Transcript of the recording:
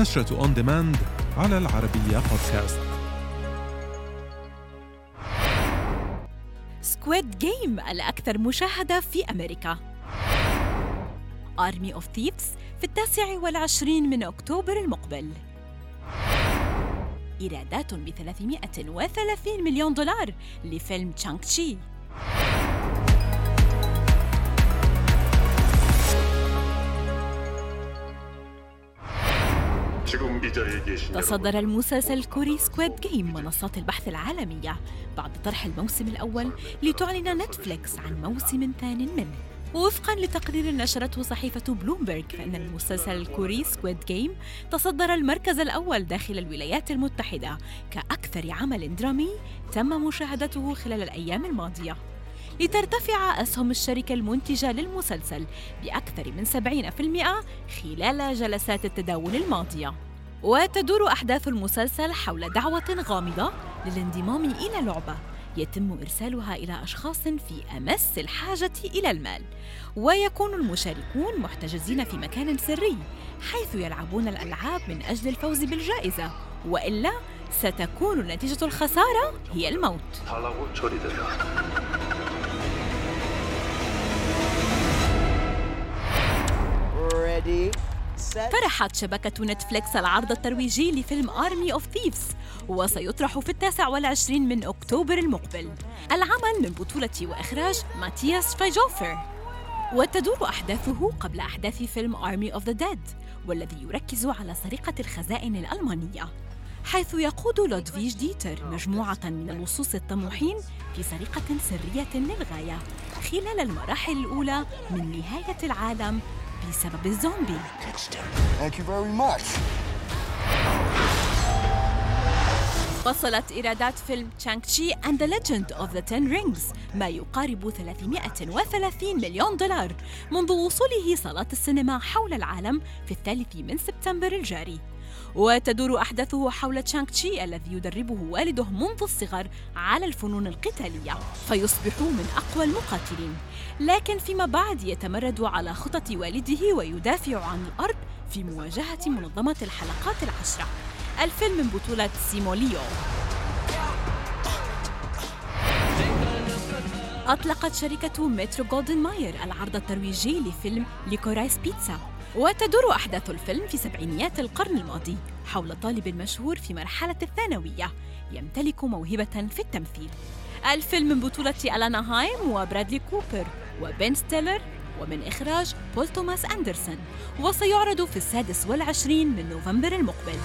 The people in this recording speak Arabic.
نشرة On Demand على العربية بودكاست Squid Game الأكثر مشاهدة في أمريكا. Army of Thieves في التاسع والعشرين من أكتوبر المقبل. إيرادات ب 330 مليون دولار لفيلم تشانغ تشي تصدر المسلسل الكوري Squid Game منصات البحث العالمية بعد طرح الموسم الأول لتعلن نتفليكس عن موسم ثان منه. ووفقا لتقرير نشرته صحيفة بلومبرج فإن المسلسل الكوري Squid Game تصدر المركز الأول داخل الولايات المتحدة كأكثر عمل درامي تم مشاهدته خلال الأيام الماضية. لترتفع أسهم الشركة المنتجة للمسلسل بأكثر من 70% خلال جلسات التداول الماضية. وتدور أحداث المسلسل حول دعوة غامضة للانضمام إلى لعبة يتم إرسالها إلى أشخاص في أمس الحاجة إلى المال. ويكون المشاركون محتجزين في مكان سري حيث يلعبون الألعاب من أجل الفوز بالجائزة. وإلا ستكون نتيجة الخسارة هي الموت. طرحت شبكة نتفليكس العرض الترويجي لفيلم Army of Thieves وسيطرح في التاسع والعشرين من أكتوبر المقبل. العمل من بطولة وإخراج ماتياس فايجوفر. وتدور أحداثه قبل أحداث فيلم Army of the Dead والذي يركز على سرقة الخزائن الألمانية. حيث يقود لودفيج ديتر مجموعة من اللصوص الطموحين في سرقة سرية للغاية خلال المراحل الأولى من نهاية العالم be some of a zombie. Thank you very much. وصلت إيرادات فيلم تشانغ تشي and the Legend of the Ten Rings ما يقارب 330 مليون دولار منذ وصوله صالات السينما حول العالم في الثالث من سبتمبر الجاري. وتدور أحداثه حول تشانغ تشي الذي يدربه والده منذ الصغر على الفنون القتالية فيصبح من أقوى المقاتلين. لكن فيما بعد يتمرد على خطط والده ويدافع عن الأرض في مواجهة منظمة الحلقات العشرة. الفيلم من بطولة سيمو ليو أطلقت شركة مترو جولدن ماير العرض الترويجي لفيلم Licorice Pizza وتدور أحداث الفيلم في سبعينيات القرن الماضي حول طالب مشهور في مرحلة الثانوية يمتلك موهبة في التمثيل. الفيلم من بطولة ألانا هايم وبرادلي كوبر وبن ستيلر ومن إخراج بول توماس أندرسون وسيعرض في السادس والعشرين من نوفمبر المقبل.